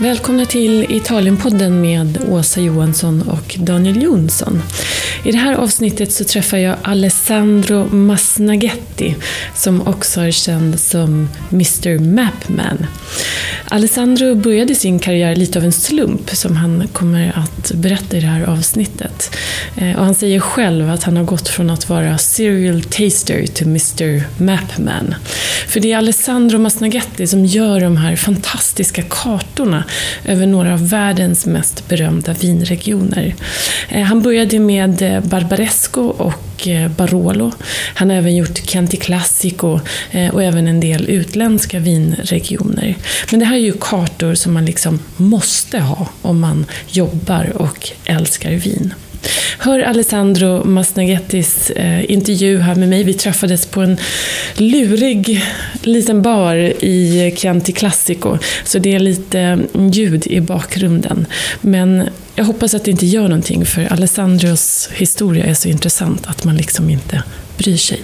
Välkomna till Italienpodden med Åsa Johansson och Daniel Jonsson. I det här avsnittet så träffar jag Alessandro Masnaghetti som också är känd som Mr Mapman. Alessandro började sin karriär lite av en slump som han kommer att berätta i det här avsnittet. Eh, och han säger själv att han har gått från att vara serial taster till Mr Mapman. För det är Alessandro Masnaghetti som gör de här fantastiska kartorna över några av världens mest berömda vinregioner. Eh, han började med eh, Barbaresco och och eh, Barolo. Han har även gjort Chianti Classico eh, och även en del utländska vinregioner. Men det här är ju kartor som man liksom måste ha om man jobbar och älskar vin. Hör Alessandro Masnaghettis eh, intervju här med mig. Vi träffades på en lurig liten bar i Chianti Classico, så det är lite ljud i bakgrunden. Men jag hoppas att det inte gör någonting, för Alessandros historia är så intressant att man liksom inte bryr sig.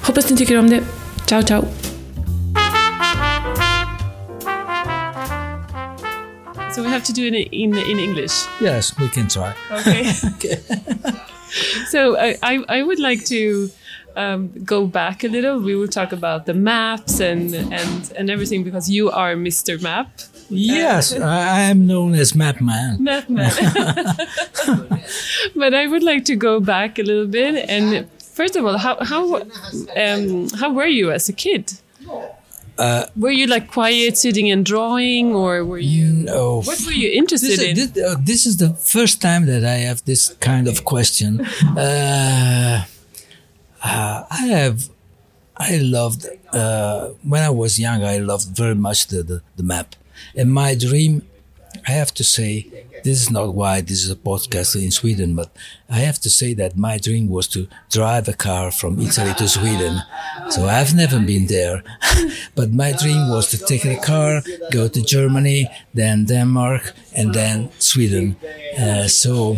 Hoppas ni tycker om det. Ciao, ciao! So we have to do it in in English. Yes, we can try. Okay. okay. so I, I would like to um, go back a little. We will talk about the maps and and and everything because you are Mr. Map. Yes, uh, I am known as Map Man. Map Man. but I would like to go back a little bit and first of all, how how um, how were you as a kid? Uh, were you like quiet, sitting and drawing, or were you? No. What were you interested this, in? This, uh, this, is the first time that I have this kind of question. uh, uh I have, I loved uh, when I was young. I loved very much the, the, the map, and my dream. I have to say this is not why this is a podcast in Sweden, but I have to say that my dream was to drive a car from Italy to Sweden. So I've never been there, but my dream was to take a car, go to Germany, then Denmark, and then Sweden. Uh, so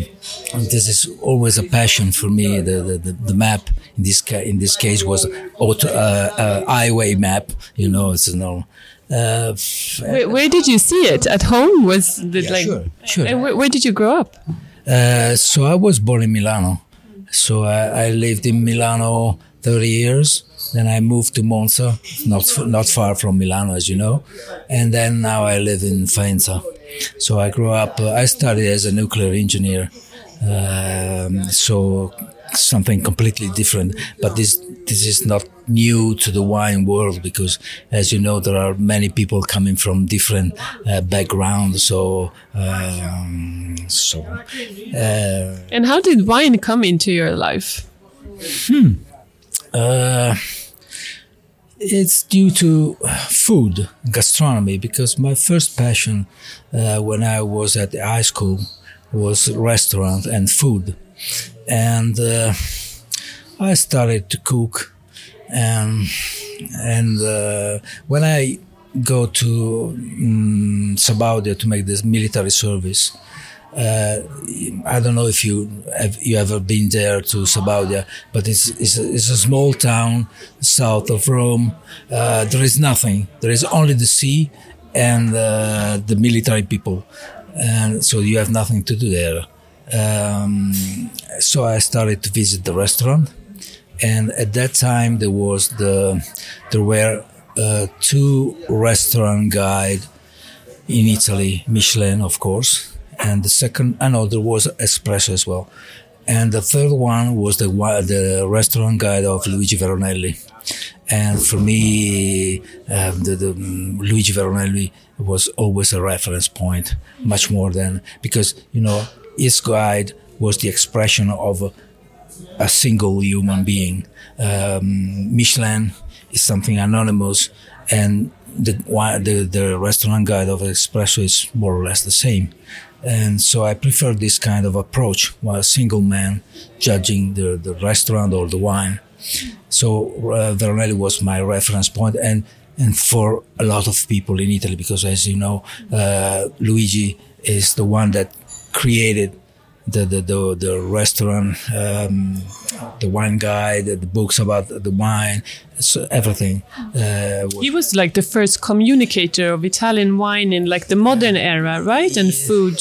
this is always a passion for me. The, the, the, the map in this, ca- in this case was auto, uh, uh, highway map. You know, it's no, uh, where, where, did you see it? At home? Was the, yeah, like? Sure, sure. And where, where did you grow up? Uh, so I was born in Milano. So I, I, lived in Milano 30 years. Then I moved to Monza, not not far from Milano, as you know. And then now I live in Faenza. So I grew up. Uh, I studied as a nuclear engineer. Um, so something completely different. But this this is not new to the wine world because, as you know, there are many people coming from different uh, backgrounds. So, um, so. Uh, and how did wine come into your life? Hmm. Uh, it's due to food, gastronomy, because my first passion uh, when I was at the high school was restaurant and food. And uh, I started to cook, and and uh, when I go to um, Sabaudia to make this military service, uh, I don't know if you have you ever been there to Sabaudia, but it's it's a, it's a small town south of Rome. Uh, there is nothing. There is only the sea and uh, the military people, and so you have nothing to do there. Um, so I started to visit the restaurant, and at that time there was the there were uh, two restaurant guide in Italy, Michelin, of course, and the second, I know there was espresso as well, and the third one was the the restaurant guide of Luigi Veronelli, and for me, um, the, the Luigi Veronelli was always a reference point, much more than because you know his guide was the expression of a, single human being. Um, Michelin is something anonymous, and the, the, the restaurant guide of Espresso is more or less the same. And so I prefer this kind of approach, while a single man judging the, the restaurant or the wine. So uh, Veronelli was my reference point, and and for a lot of people in Italy, because as you know, uh, Luigi is the one that created the the the, the restaurant, um, the wine guide, the, the, books about the wine, so everything. Uh, he was like the first communicator of Italian wine in like the modern era, right? And food.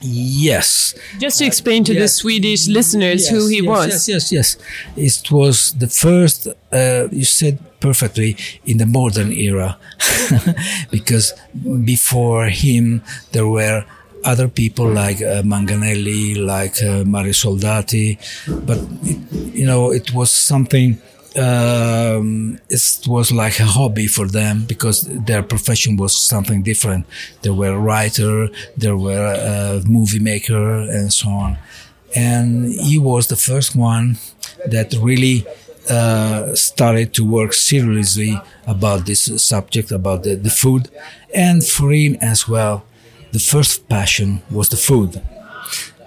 Yes. Just to explain to yes. the Swedish listeners yes, who he yes, was. Yes, yes, yes. It was the first, uh, you said perfectly, in the modern era. because before him, there were other people like uh, Manganelli, like uh, Mario Soldati. But, it, you know, it was something um, it was like a hobby for them because their profession was something different. There were a writer, there were a movie maker, and so on. And he was the first one that really uh, started to work seriously about this subject, about the, the food. And for him as well, the first passion was the food.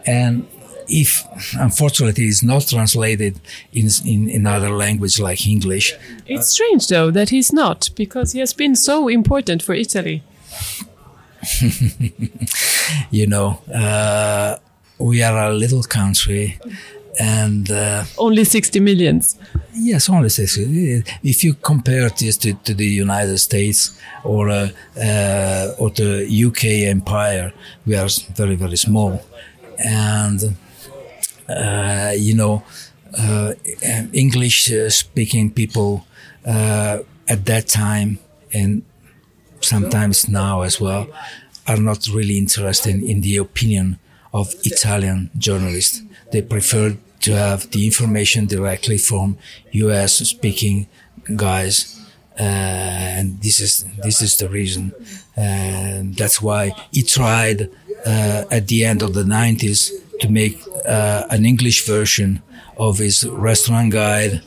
And if unfortunately it's not translated in, in another language like English. It's strange though that he's not because he has been so important for Italy. you know, uh, we are a little country and uh, only 60 millions. Yes, only 60. If you compare this to, to the United States or uh, uh, or the UK empire, we are very very small, and uh, you know, uh, English speaking people uh, at that time and sometimes now as well are not really interested in the opinion of Italian journalists. They prefer to have the information directly from US speaking guys. Uh, and this is this is the reason. And that's why he tried uh, at the end of the 90s to make uh, an English version of his restaurant guide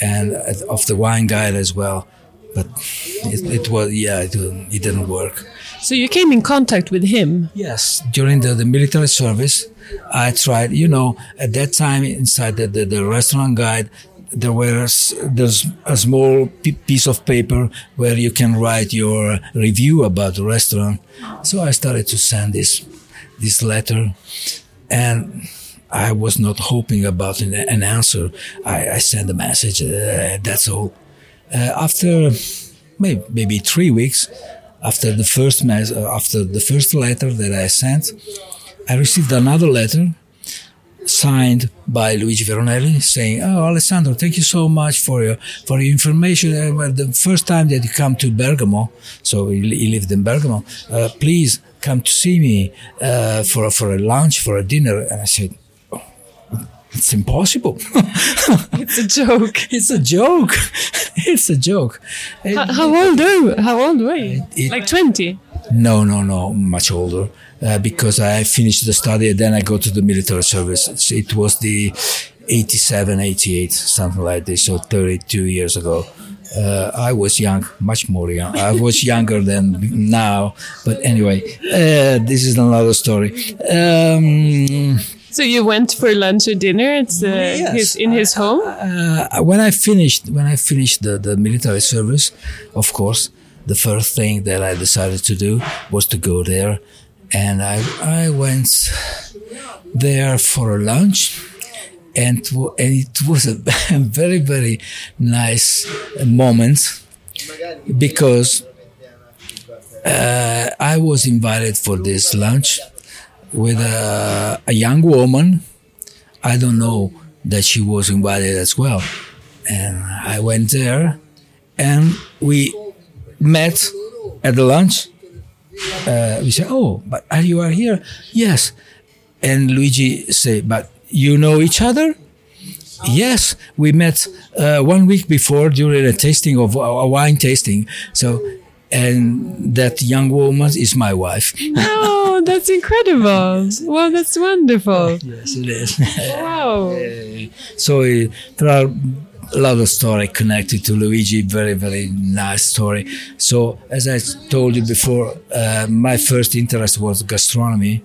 and of the wine guide as well. But it, it was, yeah, it, it, didn't work. So you came in contact with him? Yes. During the, the military service, I tried, you know, at that time inside the, the, the restaurant guide, there was there's a small piece of paper where you can write your review about the restaurant. So I started to send this this letter and I was not hoping about an, an answer. I, I, sent a message. Uh, that's all. Uh, after maybe, maybe, three weeks, after the first mes- uh, after the first letter that I sent, I received another letter signed by Luigi Veronelli saying, "Oh, Alessandro, thank you so much for your for your information. Uh, the first time that you come to Bergamo, so he, he lived in Bergamo, uh, please come to see me uh, for for a lunch, for a dinner." And I said, oh, "It's impossible. it's a joke. it's a joke. it's a joke." How, how old are you? How old were you? It, like twenty? No, no, no, much older. Uh, because I finished the study and then I go to the military service. It was the 87, 88, something like this. So 32 years ago. Uh, I was young, much more young. I was younger than now. But anyway, uh, this is another story. Um, so you went for lunch or dinner at uh, yes. his, in his home? Uh, when I finished, when I finished the, the military service, of course, the first thing that I decided to do was to go there and I, I went there for a lunch and, and it was a very, very nice moment because uh, I was invited for this lunch with a, a young woman. I don't know that she was invited as well. And I went there and we met at the lunch uh, we say, "Oh, but are you are here." Yes, and Luigi say, "But you know each other?" Yes, we met uh, one week before during a tasting of a wine tasting. So, and that young woman is my wife. Oh, that's incredible! Wow, that's wonderful. yes, it is. Wow. so uh, there are a lot of story connected to Luigi. Very, very nice story. So, as I told you before, uh, my first interest was gastronomy.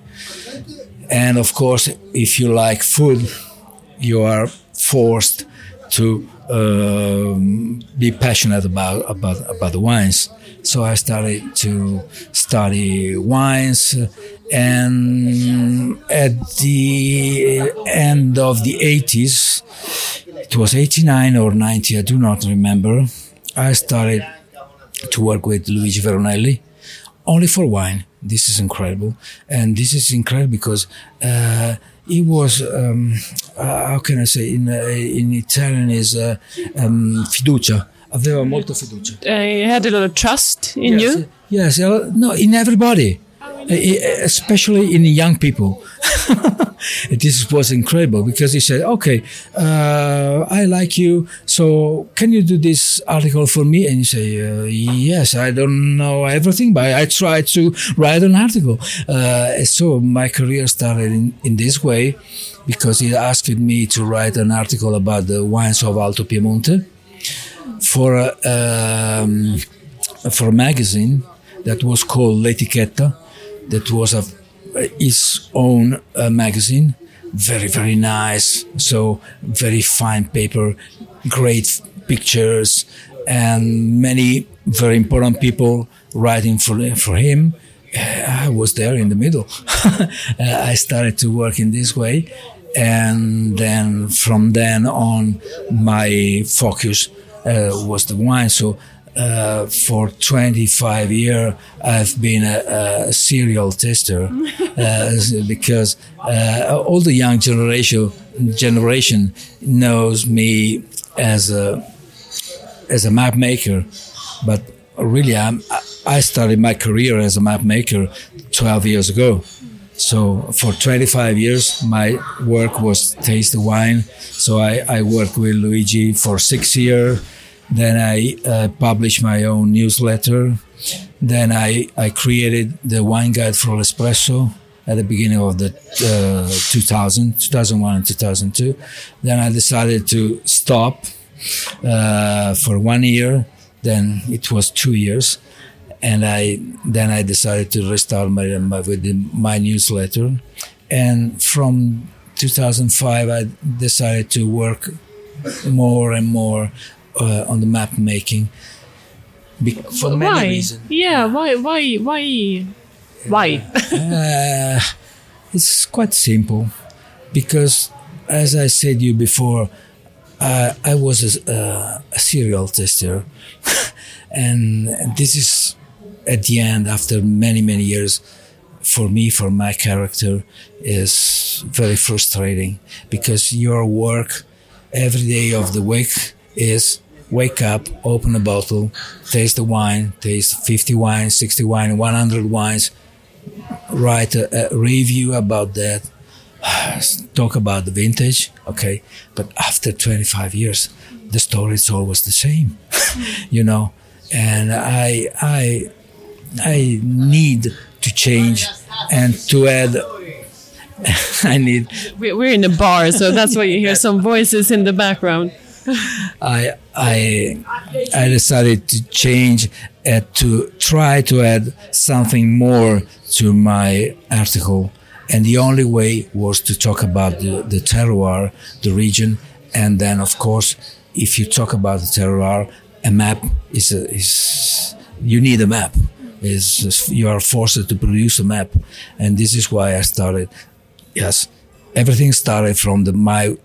And of course, if you like food, you are forced to um, be passionate about, about, about the wines. So I started to study wines and at the end of the 80s, it was 89 or 90, I do not remember, I started to work with Luigi Veronelli only for wine. This is incredible. And this is incredible because uh, he was, um, uh, how can I say, in, uh, in Italian is uh, um, fiducia. Aveva molto fiducia. I had a lot of trust in yes, you. Yes, no, in everybody, especially in young people. this was incredible because he said, "Okay, uh, I like you, so can you do this article for me?" And you say, uh, "Yes, I don't know everything, but I try to write an article." Uh, so my career started in, in this way because he asked me to write an article about the wines of Alto Piemonte for a, um, for a magazine that was called L'Etichetta, that was a his own uh, magazine. Very, very nice. So very fine paper, great pictures, and many very important people writing for for him. I was there in the middle. I started to work in this way, and then from then on, my focus uh, was the wine. So uh, for 25 years, I've been a, a serial tester uh, because uh, all the young generation generation knows me as a as a map maker, but really, I'm, I started my career as a map maker 12 years ago. So for 25 years, my work was taste the wine. So I, I worked with Luigi for six years then I uh, published my own newsletter. Then I, I created the wine guide for Espresso at the beginning of the uh, 2000, 2001 and 2002. Then I decided to stop uh, for one year. Then it was two years. And I, then I decided to restart my, my my newsletter. And from 2005, I decided to work more and more uh, on the map making Be- for why? many reasons. Yeah, why, why, why, why? uh, it's quite simple because, as I said you before, uh, I was a, a serial tester, and this is at the end after many many years. For me, for my character, is very frustrating because your work every day of the week is wake up, open a bottle, taste the wine, taste 50 wines, 60 wines, 100 wines, write a, a review about that, talk about the vintage, okay? But after 25 years, the story is always the same, you know? And I, I, I need to change and to add I need. We're in a bar, so that's why you hear some voices in the background. I I I decided to change and to try to add something more to my article, and the only way was to talk about the, the terroir, the region, and then of course, if you talk about the terroir, a map is a, is you need a map. Is you are forced to produce a map, and this is why I started. Yes, everything started from the my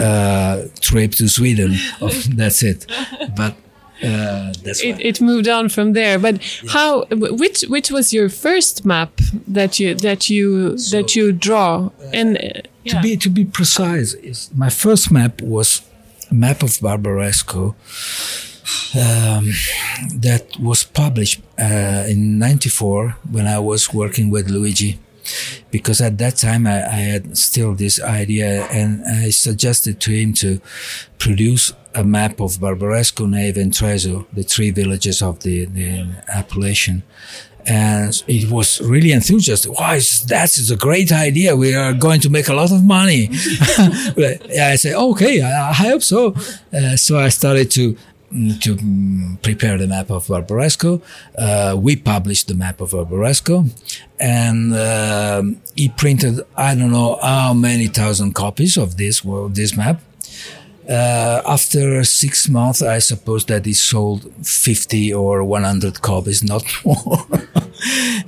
uh, trip to Sweden. oh, that's it. But uh, that's it, it, moved on from there. But how? Which which was your first map that you that you so, that you draw? And uh, yeah. to be to be precise, my first map was a map of Barbaresco. Um, that was published uh, in '94 when I was working with Luigi because at that time I, I, had still this idea and I suggested to him to produce a map of Barbaresco, Neive and Treiso, the three villages of the, the appellation. And it was really enthusiastic. Wow, that's a great idea. We are going to make a lot of money. I said, okay, I, I hope so. Uh, so I started to to prepare the map of Barbaresco. Uh, we published the map of Barbaresco and uh, he printed, I don't know how many thousand copies of this, this map. Uh, after six months, I suppose that he sold 50 or 100 copies, not more,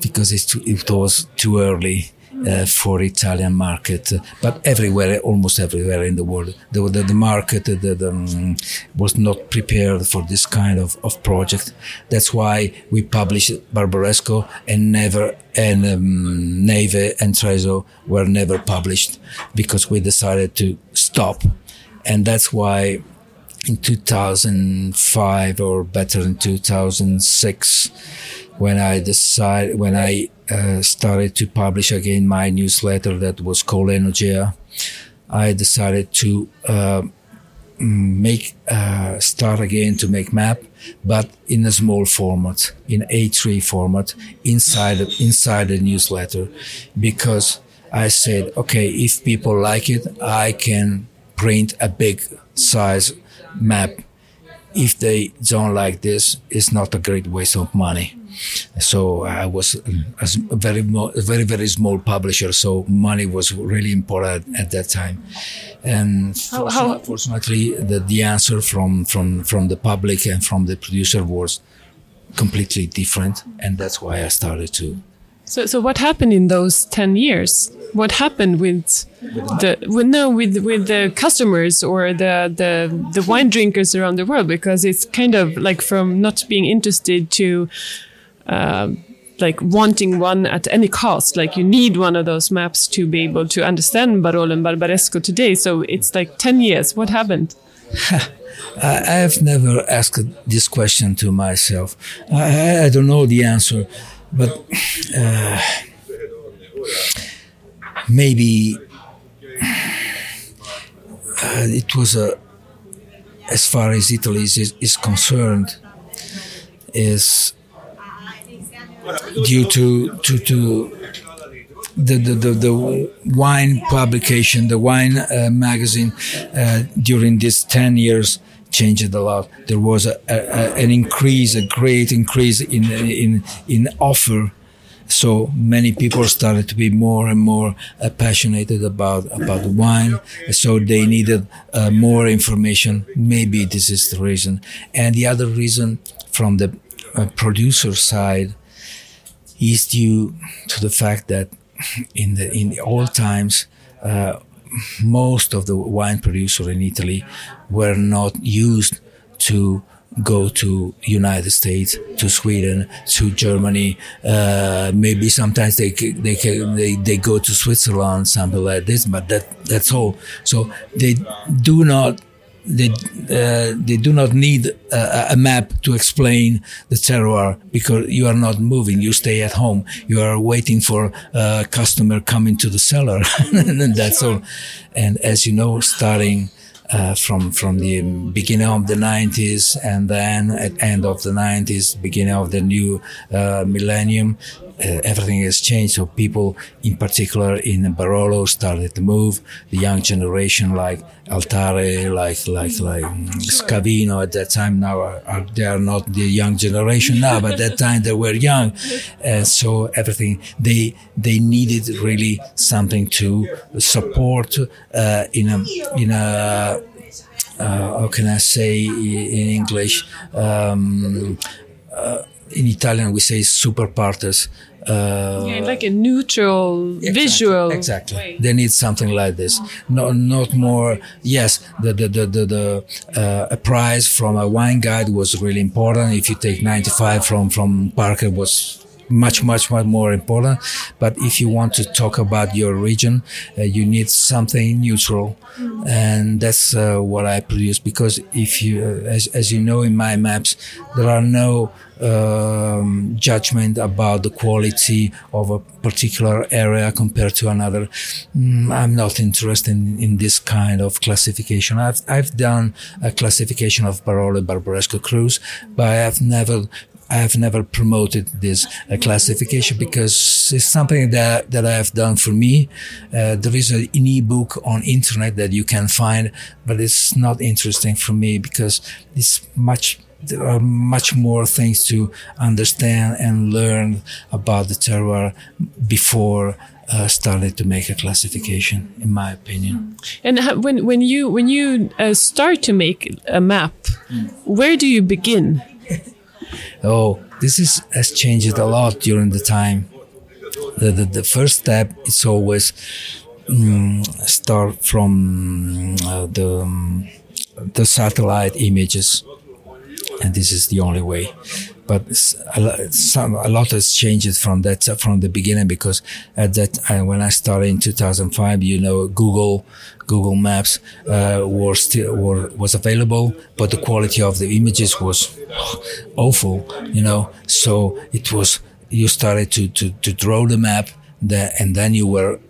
because too, it was too early uh, for Italian market, but everywhere, almost everywhere in the world, the, the, the market the, the, um, was not prepared for this kind of, of project. That's why we published Barbaresco and never, and um, Neive and Treiso were never published because we decided to stop. And that's why in 2005 or better in 2006, when I decided, when I uh, started to publish again my newsletter that was called Enogea, I decided to uh, make uh, start again to make map, but in a small format, in A3 format, inside inside the newsletter, because I said, okay, if people like it, I can print a big size map. If they don't like this, it's not a great waste of money. So I was um, a very, very, very small publisher. So money was really important at that time. And how, how? fortunately, the, the answer from, from, from the public and from the producer was completely different. And that's why I started to. So, so what happened in those 10 years? What happened with the, with, no, with, with the customers or the, the, the wine drinkers around the world? Because it's kind of like from not being interested to, like wanting one at any cost. Like you need one of those maps to be able to understand Barolo and Barbaresco today. So it's like 10 years. What happened? I have never asked this question to myself. I, I don't know the answer, but uh, maybe uh, it was a, as far as Italy is, is concerned, is due to to to the, the, the, the wine publication, the wine uh, magazine uh, during these 10 years changed a lot. There was a, a, an increase, a great increase in, in, in offer. So many people started to be more and more uh, passionate about, about wine. So they needed uh, more information. Maybe this is the reason. And the other reason from the uh, producer side, is due to the fact that in the in the old times, uh, most of the wine producers in Italy were not used to go to United States, to Sweden, to Germany. Uh, maybe sometimes they they they they go to Switzerland, something like this. But that that's all. So they do not they uh, they do not need a, a, map to explain the terroir because you are not moving. You stay at home. You are waiting for a customer coming to the cellar, and that's all. And as you know, starting uh, from from the beginning of the 90s and then at end of the 90s, beginning of the new uh, millennium, uh, everything has changed. So people, in particular in Barolo, started to move. The young generation, like Altare, like like like Scavino, at that time now are, are, they are not the young generation now, but at that time they were young, and so everything they they needed really something to support uh, in a in a uh, how can I say in English? Um, uh, in Italian, we say super partes. Uh, yeah, like a neutral exactly, visual. Exactly. Way. They need something like this. Not not more. Yes, the the the the, the uh, a prize from a wine guide was really important. If you take ninety five from from Parker was much, much, much more important. But if you want to talk about your region, uh, you need something neutral. And that's uh, what I produce because if you, uh, as, as you know in my maps, there are no um, judgment about the quality of a particular area compared to another. Mm, I'm not interested in, in, this kind of classification. I've, I've done a classification of Barolo Barbaresco Crus, but I have never I have never promoted this uh, classification because it's something that, that I have done for me. Uh, there is an e-book on internet that you can find, but it's not interesting for me because it's much there are much more things to understand and learn about the terroir before uh, started to make a classification, in my opinion. And when when you when you uh, start to make a map, mm. where do you begin? oh, this is, has changed a lot during the time. The, the, the first step is always um, start from uh, the um, the satellite images, and this is the only way but a, some, a lot has changed from that from the beginning because at that uh, when I started in 2005, you know, Google Google Maps uh, were still were, was available, but the quality of the images was awful, you know. So it was you started to to, to draw the map, that, and then you were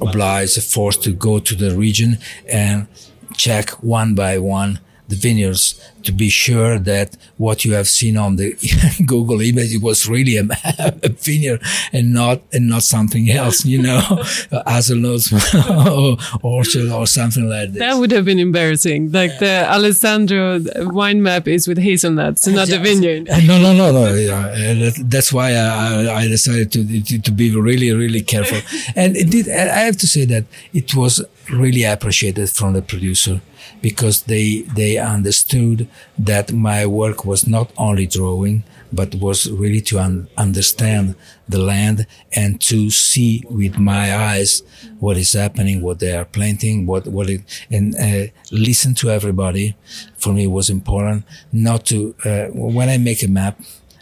obliged, forced to go to the region and check one by one the vineyards to be sure that what you have seen on the Google image it was really a, a, vineyard and not and not something else, you know, hazelnuts or orchard or something like that. That would have been embarrassing. Like the Alessandro wine map is with hazelnuts, not a vineyard. Uh, no, no, no, no. Yeah, uh, that's why I, I decided to, to, to be really, really careful. and indeed. I have to say that it was really appreciated from the producer because they they understood that my work was not only drawing but was really to un- understand the land and to see with my eyes what is happening, what they are planting, what what it and uh, listen to everybody. For me, was important not to uh, when I make a map.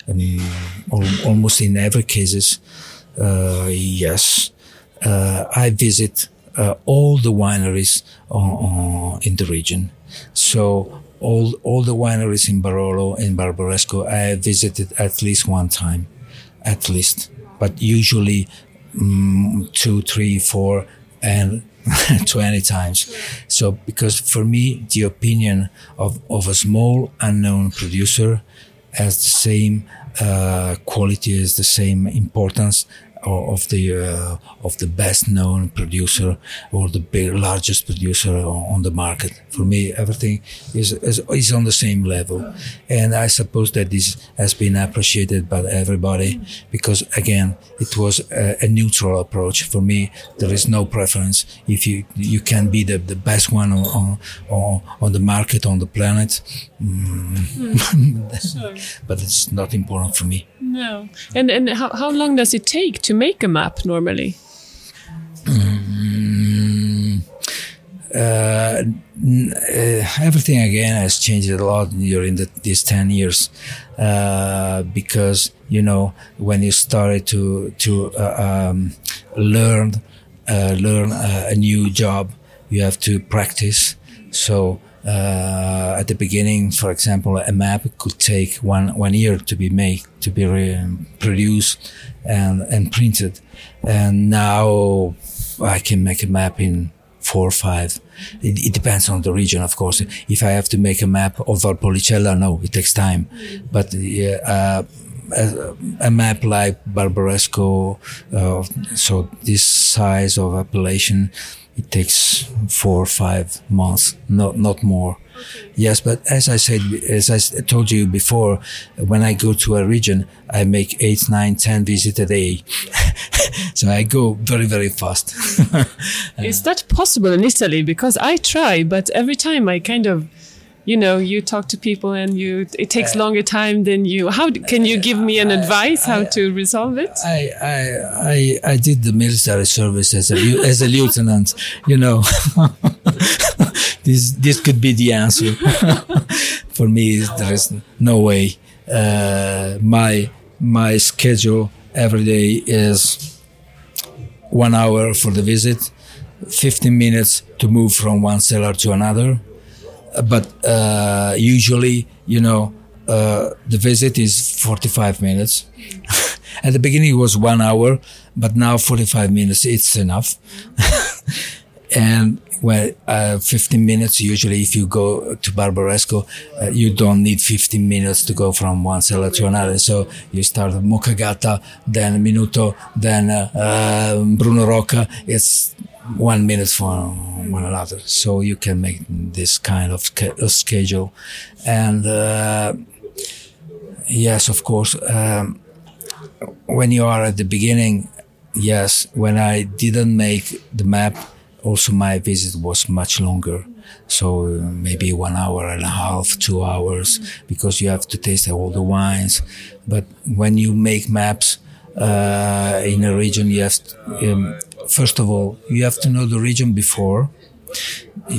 Um, almost in every cases, uh, yes, uh, I visit all the wineries in the region. So all all the wineries in Barolo and Barbaresco I visited at least one time, at least, but usually um, two, three, four, and 20 times. So, because for me, the opinion of, of a small unknown producer has the same uh, quality, has the same importance of the uh, of the best known producer or the big, largest producer on the market. For me, everything is, is, is on the same level, and I suppose that this has been appreciated by everybody because again, it was a, a neutral approach. For me, there is no preference. If you you can be the, the best one on, on on the market on the planet, mm. mm. but it's not important for me. No, and and how how long does it take to make a map normally? Mm, uh, uh, everything again has changed a lot during the, these 10 years. Uh, because you know when you started to to uh, um, learn uh, learn a new job you have to practice. So uh, at the beginning, for example, a map could take one one year to be made, to be produced and and printed, and now I can make a map in four or five. It, it, depends on the region, of course. If I have to make a map of Valpolicella, no, it takes time. But uh, a, a, map like Barbaresco, uh, so this size of appellation, it takes four or five months, not not more. Okay. Yes, but as I said, as I told you before, when I go to a region, I make eight, nine, ten visits a day. so I go very, very fast. Is that possible in Italy? Because I try, but every time I kind of you know you talk to people and you it takes longer time than you. How can you give me an advice how to resolve it? I, I i i did the military service as a as a lieutenant you know. This this could be the answer. For me there is no way. Uh, my my schedule every day is one hour for the visit 15 minutes to move from one cellar to another but uh, usually, you know, uh, the visit is 45 minutes. At the beginning, it was one hour, but now 45 minutes, it's enough. and well, uh, 15 minutes usually if you go to Barbaresco, uh, you don't need 15 minutes to go from one cellar to another. So you start Moccagatta, then Minuto, then uh, uh, Bruno Rocca. It's one minute from one another. So you can make this kind of schedule. And uh, yes, of course, um, when you are at the beginning, yes, when I didn't make the map, also my visit was much longer. So uh, maybe one hour and a half, two hours, because you have to taste all the wines. But when you make maps uh, in a region, you have to, um, first of all you have to know the region before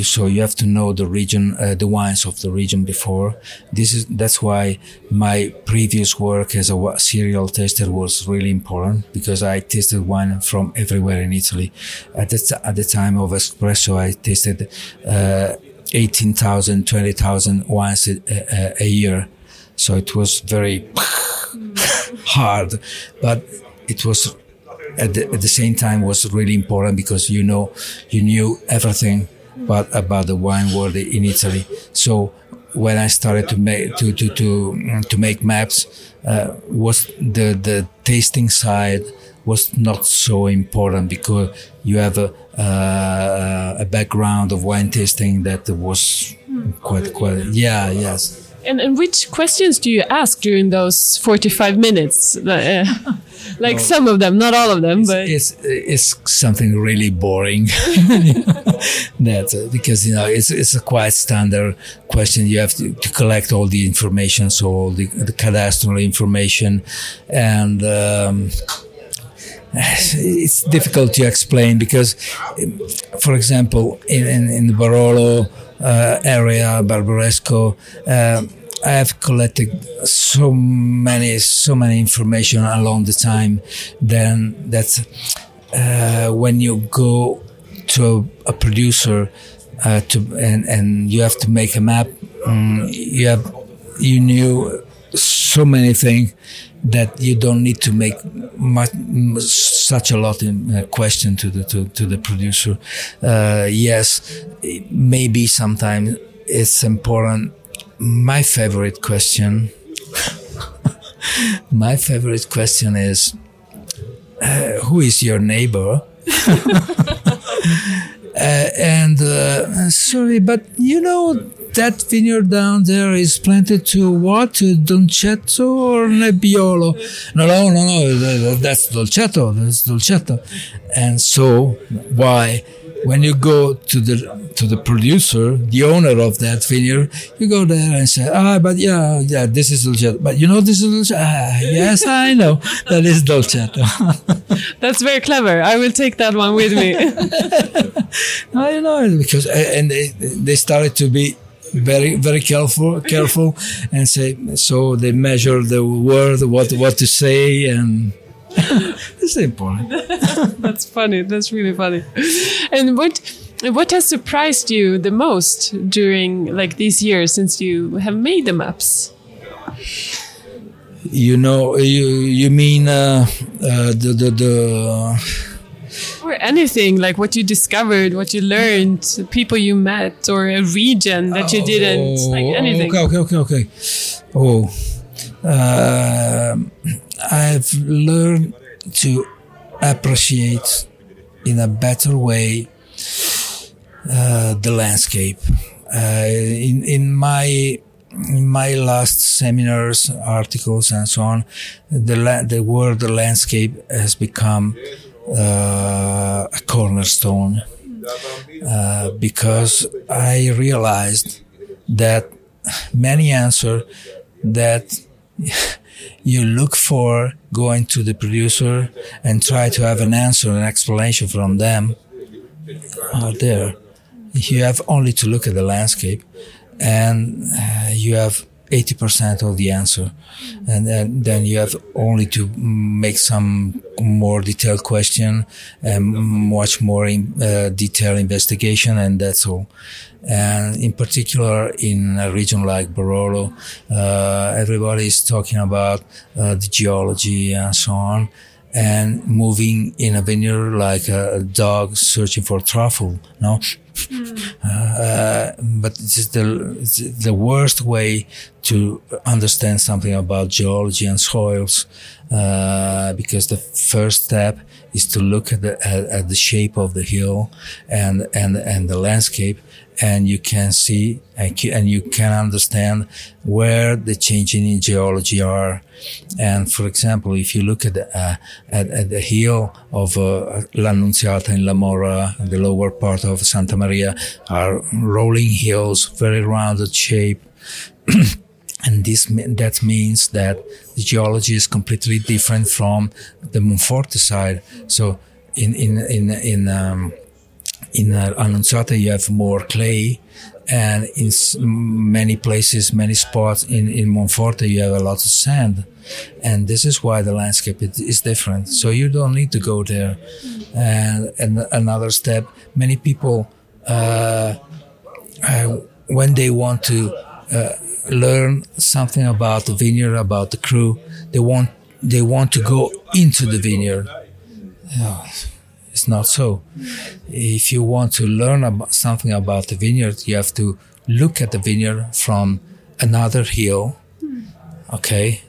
so you have to know the region, uh, the wines of the region before. This is that's why my previous work as a serial taster was really important because I tasted wine from everywhere in Italy. At the at the time of espresso, I tasted uh, 18,000, 20,000 wines a, a, a year. So it was very hard, but it was at the, at the same time was really important because you know you knew everything but about the wine world in Italy. So when I started to make to to to to make maps, uh, was the the tasting side was not so important because you have a uh, a background of wine tasting that was quite quite yeah yes. And, and which questions do you ask during those 45 minutes? Like no, some of them, not all of them, it's, but it's it's something really boring. that uh, because you know it's it's a quite standard question. You have to, to collect all the information, so all the, the cadastral information, and. Um, it's difficult to explain because, for example, in, in, in the Barolo uh, area, Barbaresco, uh, I have collected so many, so many information along the time. Then that uh, when you go to a, a producer uh, to and and you have to make a map, um, you have you knew so many things that you don't need to make much, such a lot in uh, question to the to, to the producer. Uh, yes, maybe sometimes it's important my favorite question my favorite question is uh, who is your neighbor? Uh, and uh, sorry but you know that vineyard down there is planted to what? To dolcetto or nebbiolo? No no no no that's dolcetto that's dolcetto. And so why when you go to the to the producer, the owner of that vineyard, you go there and say, ah, but yeah, yeah, this is Dolcetto. But you know, this is Dolcetto. Ah, yes, I know. That is Dolcetto. That's very clever. I will take that one with me. I know because and they, they started to be very very careful careful and say so they measure the word what what to say and it's important. That's funny. That's really funny. And what what has surprised you the most during like these years since you have made the maps? You know, you you mean uh, uh, the the the. Or anything like what you discovered, what you learned, people you met, or a region that you didn't, like oh, anything. Okay, okay, okay, okay. Oh, uh, I've learned to appreciate in a better way uh, the landscape. Uh, in in my in my last seminars, articles, and so on, the la- the word landscape has become uh, a cornerstone uh, because I realized that many answer that you look for going to the producer and try to have an answer, an explanation from them are there. You have only to look at the landscape and uh, you have 80% of the answer. And then, then you have only to make some more detailed question and much more in, uh, detailed investigation and that's all. And in particular, in a region like Barolo, uh, everybody is talking about uh, the geology and so on. And moving in a vineyard like a, dog searching for truffle. No, uh, but this is the it's the worst way to understand something about geology and soils uh, because the first step is to look at the at, at the shape of the hill and and and the landscape and you can see and you can understand where the changes in geology are. And for example, if you look at the, uh, at, at, the hill of uh, L'Annunziata in La Morra, the lower part of Santa Maria, are rolling hills, very rounded shape. and this that means that the geology is completely different from the Monforte side. So in in in in um, in uh, Annunziata you have more clay and in many places, many spots in, in Monforte, you have a lot of sand. And this is why the landscape is different. So you don't need to go there. And, and another step, many people, uh, uh, when they want to uh, learn something about the vineyard, about the cru they want, they want to go into the vineyard. It's not so. If you want to learn about something about the vineyard, you have to look at the vineyard from another hill. Okay.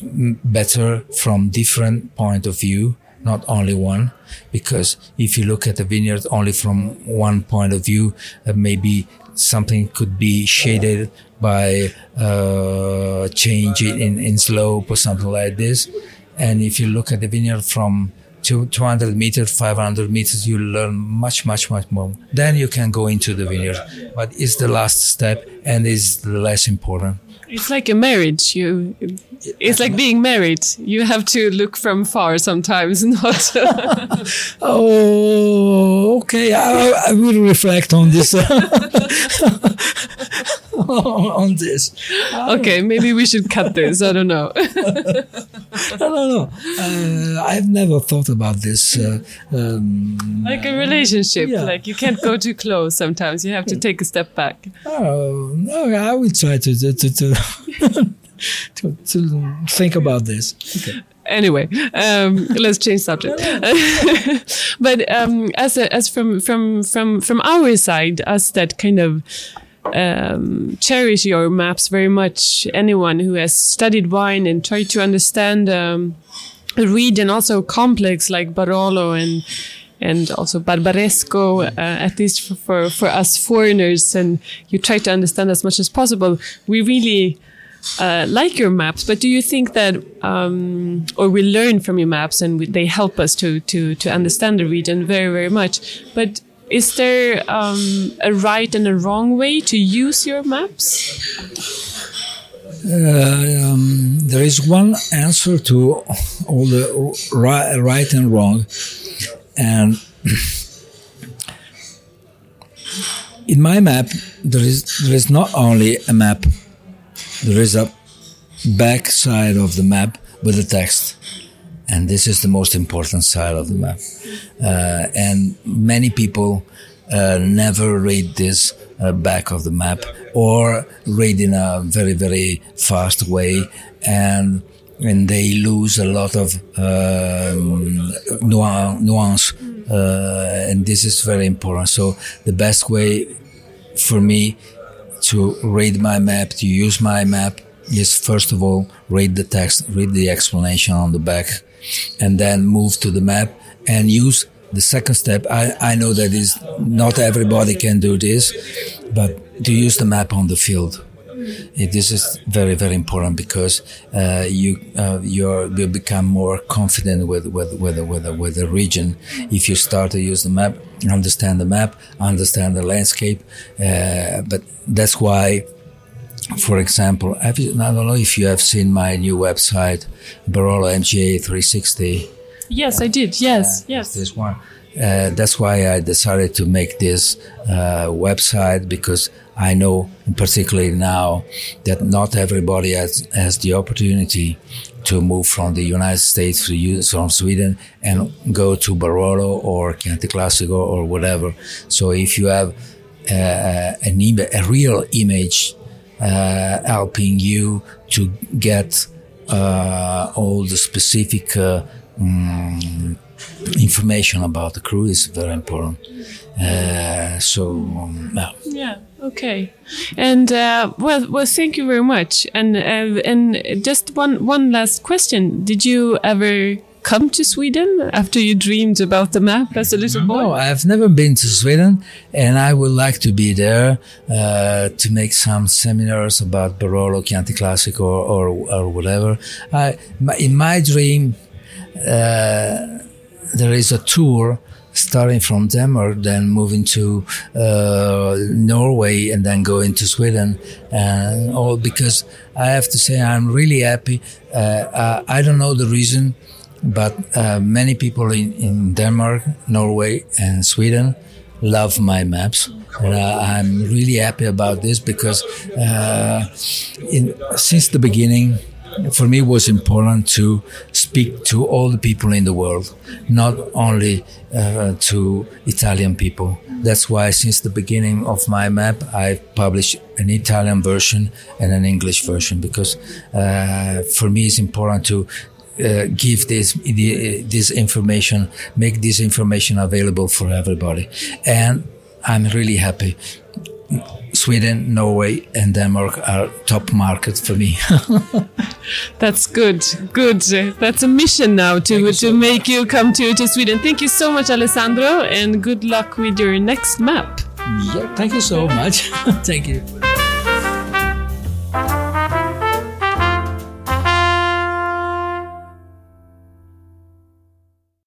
Better from different point of view, not only one. Because if you look at the vineyard only from one point of view, uh, maybe something could be shaded by uh, change in, in slope or something like this. And if you look at the vineyard from 200 meters, 500 meters, you learn much, much, much more. Then you can go into the vineyard. But it's the last step and is the less important. It's like a marriage. You, it's like being married. You have to look from far sometimes, not. oh, okay. I, I, will reflect on this. on this. Okay, maybe we should cut this. I don't know. no, no, no. Uh, I've never thought about this. Uh, um, like a relationship. Yeah. Like you can't go too close. Sometimes you have to take a step back. Oh no! I will try to to to, to, to think about this. Okay anyway um, let's change subject but um, as a, as from from from from our side us that kind of um, cherish your maps very much. Anyone who has studied wine and tried to understand um, a region also complex like Barolo and and also Barbaresco, uh, at least for, for, for, us foreigners, and you try to understand as much as possible. We really uh, like your maps, but do you think that, um, or we learn from your maps and we, they help us to, to, to understand the region very, very much. But is there um, a right and a wrong way to use your maps? Uh, um, there is one answer to all the right, right and wrong, and in my map there is there is not only a map, there is a back side of the map with the text and this is the most important side of the map. Uh, and many people uh, never read this uh, back of the map or read in a very very fast way, and and they lose a lot of um, nuance. Uh, and this is very important. So the best way for me to read my map, to use my map, is first of all read the text, read the explanation on the back and then move to the map and use the second step. I, I know that is not everybody can do this, but to use the map on the field. this is very very important because uh, you uh, you become more confident with with with with, with the region if you start to use the map, understand the map, understand the landscape. Uh, but that's why for example, I don't know if you have seen my new website, Barolo MGA 360. Yes, I did. Yes, uh, yes. This one. Uh, that's why I decided to make this uh, website because I know, particularly now, that not everybody has, has the opportunity to move from the United States to from Sweden and go to Barolo or Chianti Classico or whatever. So if you have uh, an a real image uh, helping you to get uh, all the specific um, information about the cru is very important. Uh, so um, yeah. Yeah. Okay. And uh, well, well, thank you very much. And uh, and just one one last question: Did you ever come to Sweden after you dreamed about the map as a little boy? No, I've never been to Sweden, and I would like to be there uh, to make some seminars about Barolo, Chianti Classic, or or, or whatever. I, in my dream, uh, there is a tour starting from Denmark, then moving to uh, Norway, and then going to Sweden, and all because I have to say I'm really happy. Uh, I, I don't know the reason but uh, many people in, in Denmark, Norway, and Sweden love my maps. And uh, I'm really happy about this because uh, in, since the beginning, for me, it was important to speak to all the people in the world, not only uh, to Italian people. That's why, since the beginning of my map, I published an Italian version and an English version because uh, for me, it's important to uh, give this this information, make this information available for everybody, and I'm really happy. Sweden, Norway, and Denmark are top markets for me. That's good. Good. That's a mission now to to so make you come to, to Sweden. Thank you so much, Alessandro, and good luck with your next map. Yeah, thank you so much. thank you.